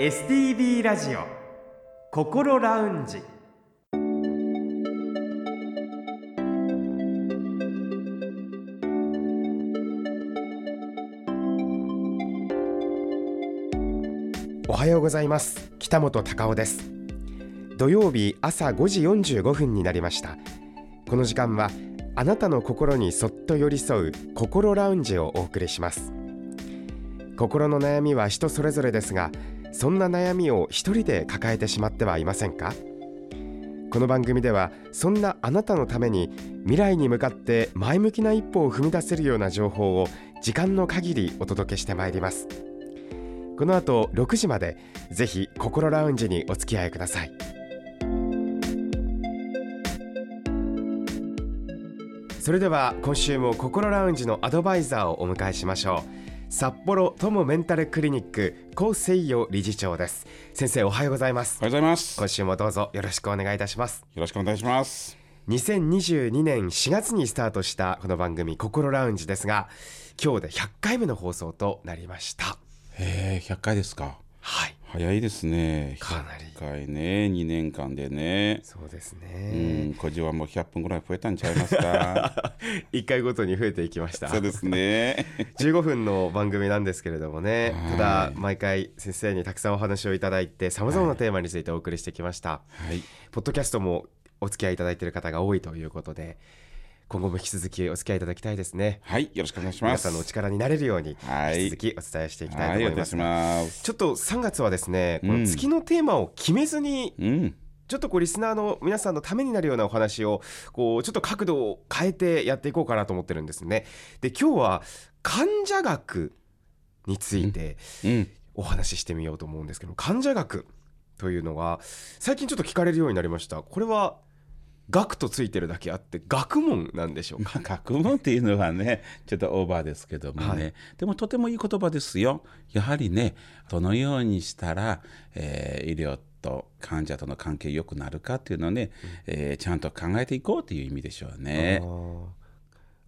STB ラジオ心ラウンジ。おはようございます。北本隆夫です。土曜日朝5時45分になりました。この時間はあなたの心にそっと寄り添う心ラウンジをお送りします。心の悩みは人それぞれですがそんな悩みを一人で抱えてしまってはいませんか？この番組ではそんなあなたのために未来に向かって前向きな一歩を踏み出せるような情報を時間の限りお届けしてまいります。この後6時までぜひ心ラウンジにお付き合いください。それでは今週も心ラウンジのアドバイザーをお迎えしましょう。札幌友メンタルクリニック高誠洋理事長です。先生おはようございます。おはようございます。今週もどうぞよろしくお願いいたします。よろしくお願いします。2022年4月にスタートしたこの番組心ラウンジですが今日で100回目の放送となりました。えー、100回ですか。はい早いですね。かなり。100回ね2年間でね。そうですうねんこじはもう100分ぐらい増えたんちゃいますか？1回ごとに増えていきました。そうですね。15分の番組なんですけれどもね。はい。ただ毎回先生にたくさんお話をいただいてさまざまなテーマについてお送りしてきました、はい。ポッドキャストもお付き合いいただいている方が多いということで今後も引き続きお付き合いいただきたいですね。はいよろしくお願いします。皆さんのお力になれるようにはい。引き続きお伝えしていきたいと思います,、ます。ちょっと3月はですねこうん。の月のテーマを決めずにうん。ちょっとこうリスナーの皆さんのためになるようなお話をこうちょっと角度を変えてやっていこうかなと思ってるんですね。で今日は患者学についてうん。お話ししてみようと思うんですけど患者学というのは最近ちょっと聞かれるようになりました。これは学とついてるだけあって学問なんでしょうか？まあ、学問っていうのはねちょっとオーバーですけどもね、はい。でもとてもいい言葉ですよ。やはりねどのようにしたら、えー医療と患者との関係良くなるかっていうのをね、えーちゃんと考えていこうという意味でしょうね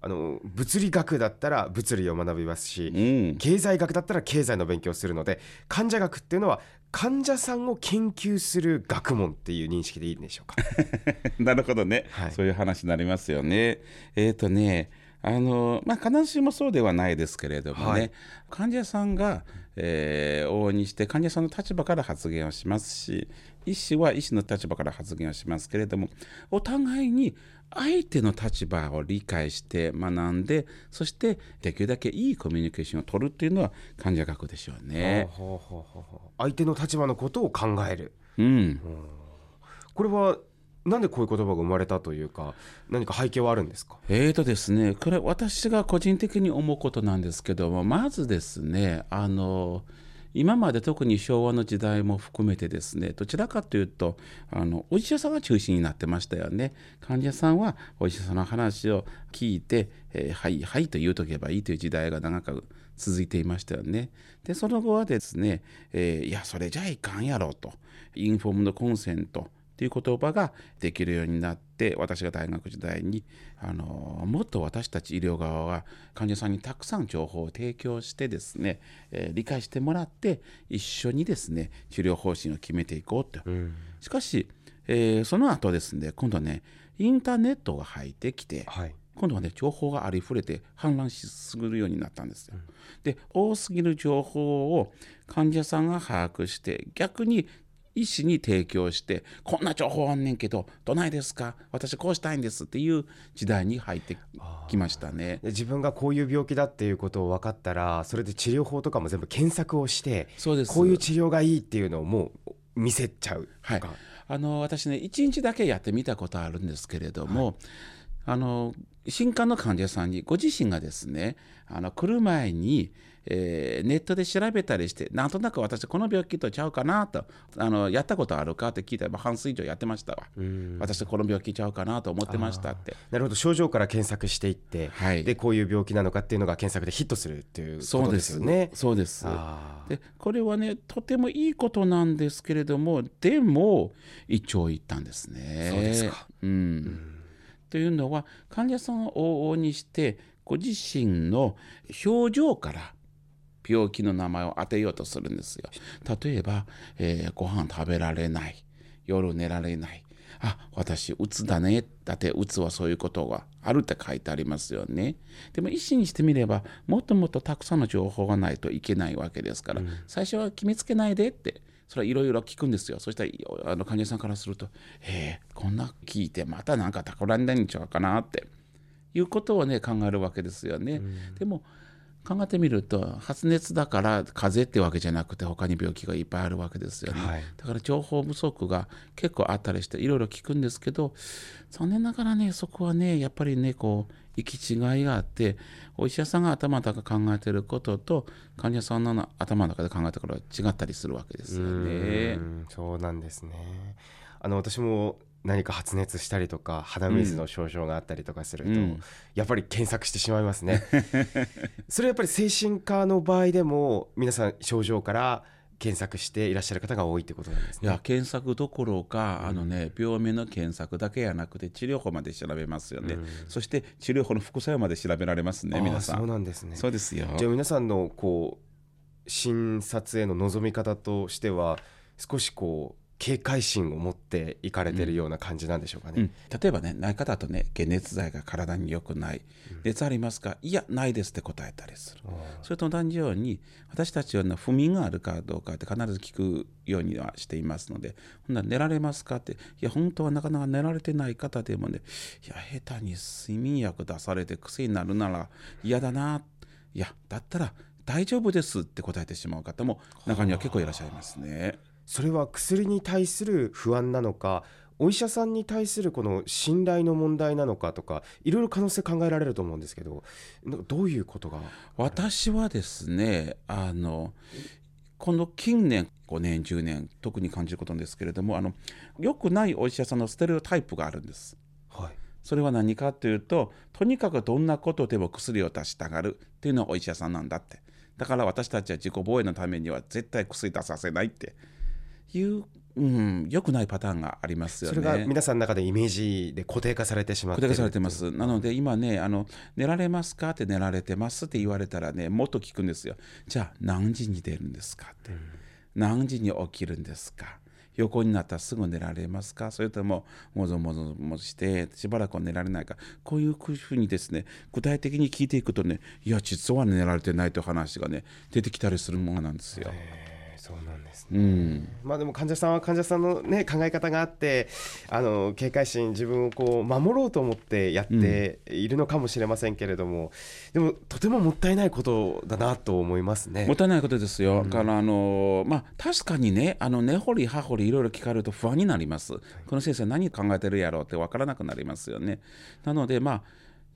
あ。の物理学だったら物理を学びますし、うん、経済学だったら経済の勉強をするので患者学っていうのは患者さんを研究する学問っていう認識でいいんでしょうか？なるほどね、はいそういう話になりますよね。えっ、とねあのまあ、必ずしもそうではないですけれどもね、はい患者さんが、えー往々にして患者さんの立場から発言をしますし医師は医師の立場から発言をしますけれどもお互いに相手の立場を理解して学んでそしてできるだけいいコミュニケーションを取るっていうのは患者学でしょうね。ほうほうほうほう相手の立場のことを考える。うん。これはなんでこういう言葉が生まれたというか何か背景はあるんですか？えーとですね、これ私が個人的に思うことなんですけどもまずですねあの今まで特に昭和の時代も含めてですねどちらかというとあのお医者さんが中心になってましたよね。患者さんはお医者さんの話を聞いて、えーはいはいと言うとけばいいという時代が長く続いていましたよね。でその後はですね、えーいやそれじゃいかんやろと。インフォームドコンセント。っていう言葉ができるようになって私が大学時代にあのもっと私たち医療側は患者さんにたくさん情報を提供してですね、えー理解してもらって一緒にですね治療方針を決めていこうと。しかし、えーその後ですね今度はねインターネットが入ってきてはい今度はね情報がありふれて氾濫しすぎるようになったんですよ。で多すぎる情報を患者さんが把握して逆に医師に提供してこんな情報あんねんけどどないですか？私こうしたいんですっていう時代に入ってきましたね。で自分がこういう病気だっていうことを分かったらそれで治療法とかも全部検索をしてそうです。こういう治療がいいっていうのをもう見せちゃうとはい。か、あの私ね1日だけやってみたことあるんですけれども、あの新刊の患者さんにご自身がですねあの来る前に、えーネットで調べたりしてなんとなく私この病気とちゃうかなとあのやったことあるかって聞いたら半数以上やってましたわ、私この病気ちゃうかなと思ってましたって。なるほど。症状から検索していって、はい。でこういう病気なのかっていうのが検索でヒットするっていうことそうでですすよね。そうです。でこれはねとてもいいことなんですけれどもでも一長一短ですね。そうですか。うん。というのは患者さんを往々にしてご自身の表情から病気の名前を当てようとするんですよ。例えば、えー、ご飯食べられない。夜寝られない。あ私うつだね。だってうつはそういうことがあるって書いてありますよね。でも医師にしてみればもっともっとたくさんの情報がないといけないわけですから、うん、最初は決めつけないでってそれはいろいろ聞くんですよ。そしたらあの患者さんからすると「えー、こんな聞いてまたなんか企んでんちゃうかな」って。いうことをね考えるわけですよね。うん、でも考えてみると発熱だから風邪ってわけじゃなくて他に病気がいっぱいあるわけですよね、はい、だから情報不足が結構あったりしていろいろ聞くんですけど残念ながらねそこはねやっぱりねこう行き違いがあってお医者さんが頭の中考えてることと患者さんの頭の中で考えたことは違ったりするわけですよね。そうなんですね。あの私も何か発熱したりとか鼻水の症状があったりとかすると、うん、やっぱり検索してしまいますね それはやっぱり精神科の場合でも皆さん症状から検索していらっしゃる方が多いってことなんですね。いや検索どころか、あのね病名の検索だけやなくて治療法まで調べますよね。うん、そして治療法の副作用まで調べられますね皆さん。そうなんですね。そうですよ。じゃあ皆さんのこう診察への望み方としては少しこう警戒心を持っていかれてるような感じなんでしょうかね、うん、例えばね内科だとね解熱剤が体に良くない、熱ありますか？いやないですって答えたりする、それと同じように私たちは不眠があるかどうかって必ず聞くようにはしていますのでほんなら寝られますかっていや本当はなかなか寝られてない方でもねいや下手に睡眠薬出されて癖になるなら嫌だな。いやだったら大丈夫ですって答えてしまう方も中には結構いらっしゃいますね。それは薬に対する不安なのかお医者さんに対するこの信頼の問題なのかとかいろいろ可能性考えられると思うんですけどどういうことが私はですねあのこの近年5年10年特に感じることなんですけれどもあの良くないお医者さんのステレオタイプがあるんです。はい。それは何かというととにかくどんなことでも薬を出したがるっていうのはお医者さんなんだって。だから私たちは自己防衛のためには絶対薬出させないっていう、うん、良くないパターンがありますよね。それが皆さんの中でイメージで固定化されてしまって固定化されてます。なので今ねあの、寝られますか？って寝られてますって言われたらね、もっと聞くんですよ。じゃあ何時に出るんですかって。うん、何時に起きるんですか？横になったらすぐ寝られますか？それとももぞもぞもしてしばらくは寝られないか？こういうふうにですね具体的に聞いていくとねいや実は寝られてないという話がね出てきたりするものなんですよ。そうなんですね、うん、まあでも患者さんは患者さんの、ね、考え方があってあの警戒心自分をこう守ろうと思ってやっているのかもしれませんけれども、うん、でもとてももったいないことだなと思いますね。もったいないことですよ。うん、からあのまあ、確かにねあの根掘り葉掘りいろいろ聞かれると不安になります。この先生何考えてるやろうって分からなくなりますよね。なのでまあ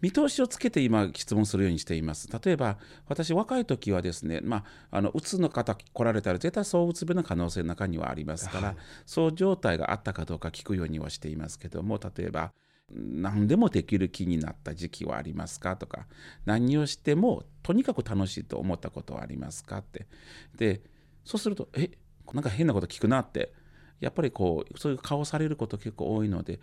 見通しをつけて今質問するようにしています。例えば私若い時はですね、まあ、あのうつの方来られたら絶対そううつ病の可能性の中にはありますから、はい、そう状態があったかどうか聞くようにはしていますけども例えば何でもできる気になった時期はありますか？とか何をしてもとにかく楽しいと思ったことはありますか？って。でそうするとえなんか変なこと聞くなって。やっぱりこうそういう顔されること結構多いので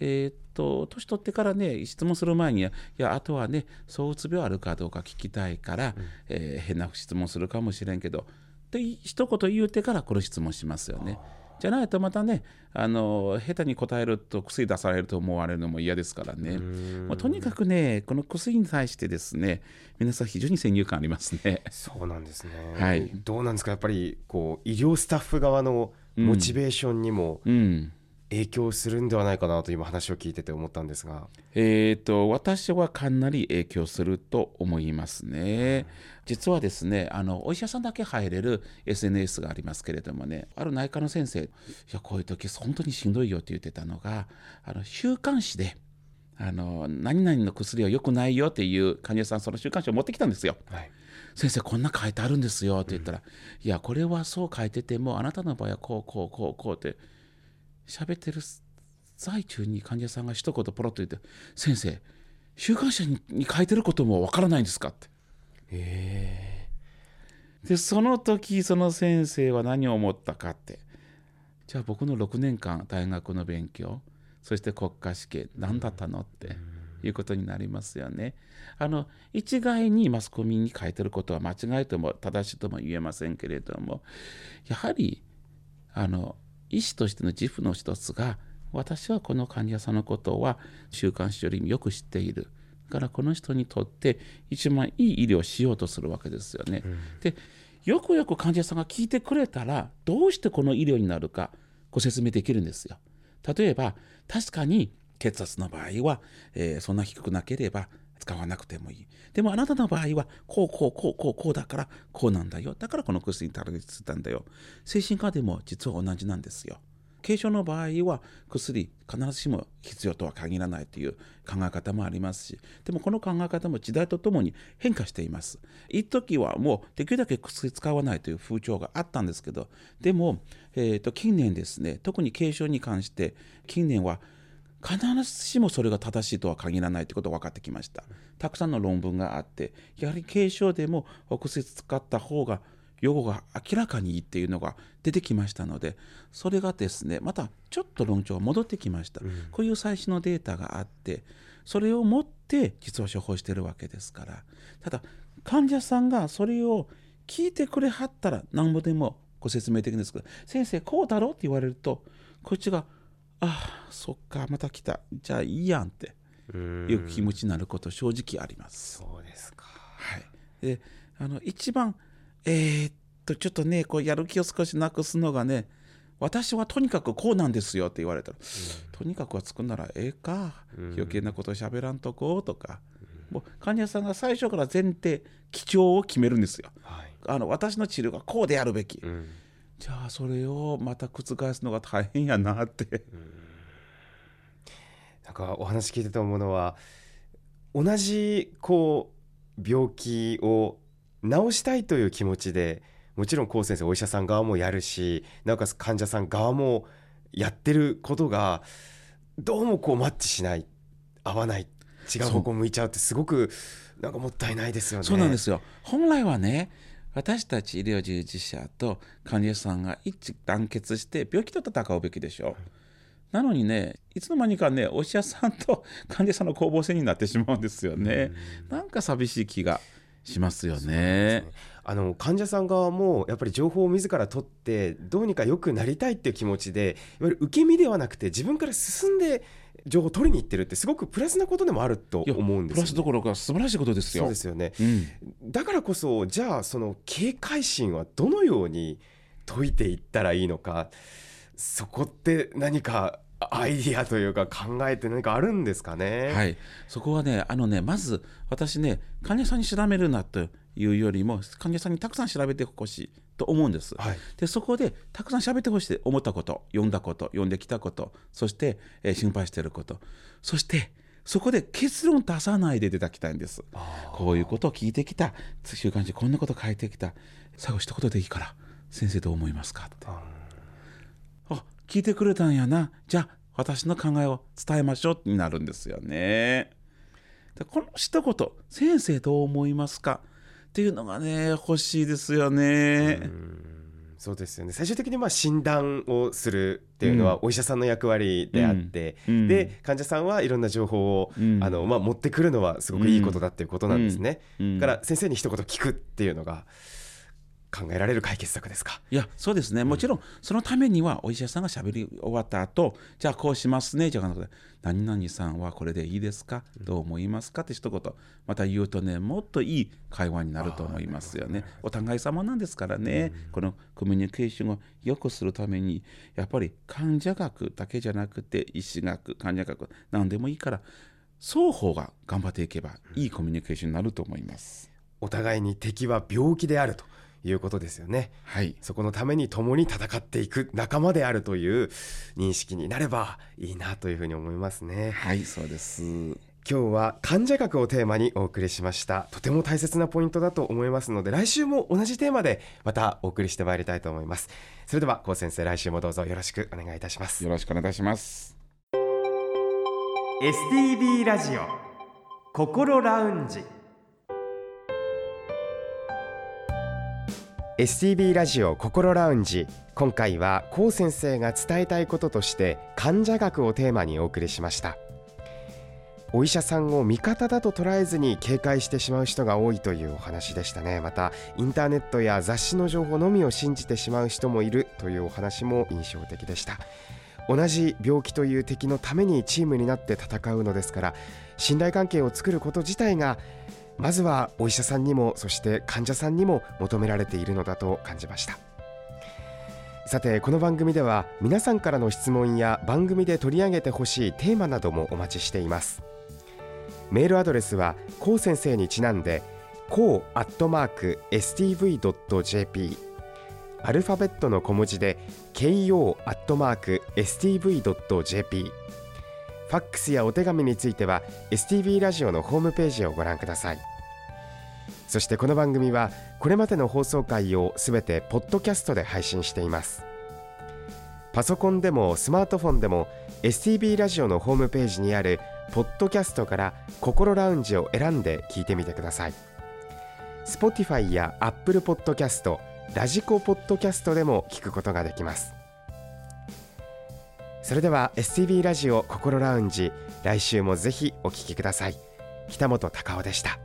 えー、っと年取ってからね質問する前にいやあとはね躁うつ病あるかどうか聞きたいから、うん、えー、変な質問するかもしれんけどって一言言うてからこの質問しますよね。じゃないとまたねあの下手に答えると薬出されると思われるのも嫌ですからね。もうとにかくねこの薬に対してですね皆さん非常に先入観ありますね。そうなんですね、はい、どうなんですか？やっぱりこう医療スタッフ側のモチベーションにも、うん、うん影響するんではないかなと今話を聞いてて思ったんですが、えーと、私はかなり影響すると思いますね。実はですねあのお医者さんだけ入れる SNS がありますけれどもねある内科の先生いやこういう時本当にしんどいよって言ってたのがあの週刊誌であの何々の薬は良くないよっていう患者さんその週刊誌を持ってきたんですよ。はい先生こんな書いてあるんですよって言ったら、うん、いやこれはそう書いててもあなたの場合はこうこうこうこうって喋ってる最中に患者さんが一言ポロッと言って「先生週刊誌に書いてることもわからないんですか?」って。えでその時その先生は何を思ったかってじゃあ僕の6年間大学の勉強そして国家試験何だったのっていうことになりますよね。あの一概にマスコミに書いてることは間違いとも正しいとも言えませんけれどもやはりあの医師としての自負の一つが私はこの患者さんのことは週刊誌よりもよく知っている。からこの人にとって一番いい医療をしようとするわけですよね。うん、でよくよく患者さんが聞いてくれたらどうしてこの医療になるかご説明できるんですよ。例えば確かに血圧の場合は、えー、そんな低くなければ使わなくてもいい。でもあなたの場合はこうこうこうこうこうだからこうなんだよ。だからこの薬にたどり着いたんだよ。精神科でも実は同じなんですよ。軽症の場合は薬必ずしも必要とは限らないという考え方もありますしでもこの考え方も時代とともに変化しています一時はもうできるだけ薬使わないという風潮があったんですけどでも、えーと、近年ですね特に軽症に関して近年は必ずしもそれが正しいとは限らないということが分かってきました。たくさんの論文があってやはり軽症でもお薬使った方が用語が明らかにいいっていうのが出てきましたのでそれがですねまたちょっと論調が戻ってきました、うん、こういう最新のデータがあってそれを持って実は処方してるわけですから。ただ患者さんがそれを聞いてくれはったら何ぼでもご説明できるんですけど先生こうだろうって言われるとこっちが「ああそっかまた来た。じゃあいいやん」って。いう気持ちになること正直あります。そうですか、はい、であの一番えー、っと、ちょっとね、こうやる気を少しなくすのがね、私はとにかくこうなんですよって言われたら、うん、とにかくは作るならええか、うん、余計なこと喋らんとこうとか、うん、もう患者さんが最初から前提、基調を決めるんですよ。はい、あの私の治療がこうであるべき。じゃあそれをまた覆すのが大変やなって。なんかお話聞いてて思うのは同じこう病気を治したいという気持ちでもちろん高先生お医者さん側もやるしなおかつ患者さん側もやってることがどうもこうマッチしない合わない違う方向向いちゃうってすごくなんかもったいないですよね。そうなんですよ本来はね私たち医療従事者と患者さんが一致団結して病気と戦うべきでしょう。なのにねいつの間にかねお医者さんと患者さんの攻防戦になってしまうんですよね。なんか寂しい気がしますよね。あの患者さん側もやっぱり情報を自ら取ってどうにか良くなりたいっていう気持ちでいわゆる受け身ではなくて自分から進んで情報を取りに行ってるってすごくプラスなことでもあると思うんですよ、ね、プラスどころか素晴らしいことですよ。そうですよね、うん、だからこそじゃあその警戒心はどのように解いていったらいいのかそこって何かアイディアというか考えて何かあるんですかね？はい、そこはね、あのね、まず私ね、患者さんに調べるなというよりも、患者さんにたくさん調べてほしいと思うんです。はい、で、そこでたくさん調べてほしいと思ったこと、読んだこと、読んできたこと、そして、えー、心配していること、そしてそこで結論出さないでいただきたいんです。こういうことを聞いてきた、週刊誌こんなこと書いてきた、最後一言でいいから、先生どう思いますか？って。聞いてくれたんやなじゃあ私の考えを伝えましょうになるんですよね。でこの一言「先生どう思いますか?」っていうのがね欲しいですよね。そうですよね。最終的にまあ診断をするっていうのはお医者さんの役割であって、うん、で患者さんはいろんな情報を、うん、あのまあ、持ってくるのはすごくいいことだっていうことなんですね。だから先生に一言聞くっていうのが考えられる解決策ですか？いやそうですね、もちろんそのためにはお医者さんがしゃべり終わった後じゃあこうしますねじゃなくて何々さんはこれでいいですか？どう思いますか？って一言。また言うとねもっといい会話になると思いますよね。お互い様なんですからね、うん、このコミュニケーションを良くするためにやっぱり患者学だけじゃなくて医師学患者学何でもいいから双方が頑張っていけばいいコミュニケーションになると思います。お互いに敵は病気であるということですよね。はい、そこのために共に戦っていく仲間であるという認識になればいいなというふうに思いますね。はいそうです。今日は患者学をテーマにお送りしました。とても大切なポイントだと思いますので来週も同じテーマでまたお送りしてまいりたいと思います。それでは高先生来週もどうぞよろしくお願いいたします。よろしくお願いします。STB ラジオ心ラウンジ STB ラジオ心ラウンジ。今回は高先生が伝えたいこととして患者学をテーマにお送りしました。お医者さんを味方だと捉えずに警戒してしまう人が多いというお話でしたね。またインターネットや雑誌の情報のみを信じてしまう人もいるというお話も印象的でした。同じ病気という敵のためにチームになって戦うのですから信頼関係を作ること自体がまずはお医者さんにもそして患者さんにも求められているのだと感じました。さてこの番組では皆さんからの質問や番組で取り上げてほしいテーマなどもお待ちしています。メールアドレスはこう先生にちなんでこうアットマーク stv.jp アルファベットの小文字で ko アットマーク stv.jp ファックスやお手紙については STV ラジオのホームページをご覧ください。そしてこの番組はこれまでの放送回をすべてポッドキャストで配信しています。パソコンでもスマートフォンでも STB ラジオのホームページにあるポッドキャストから心ラウンジを選んで聞いてみてください。Spotify や Apple Podcast ラジコポッドキャストでも聞くことができます。それでは STB ラジオ心ラウンジ来週もぜひお聞きください。北本隆夫でした。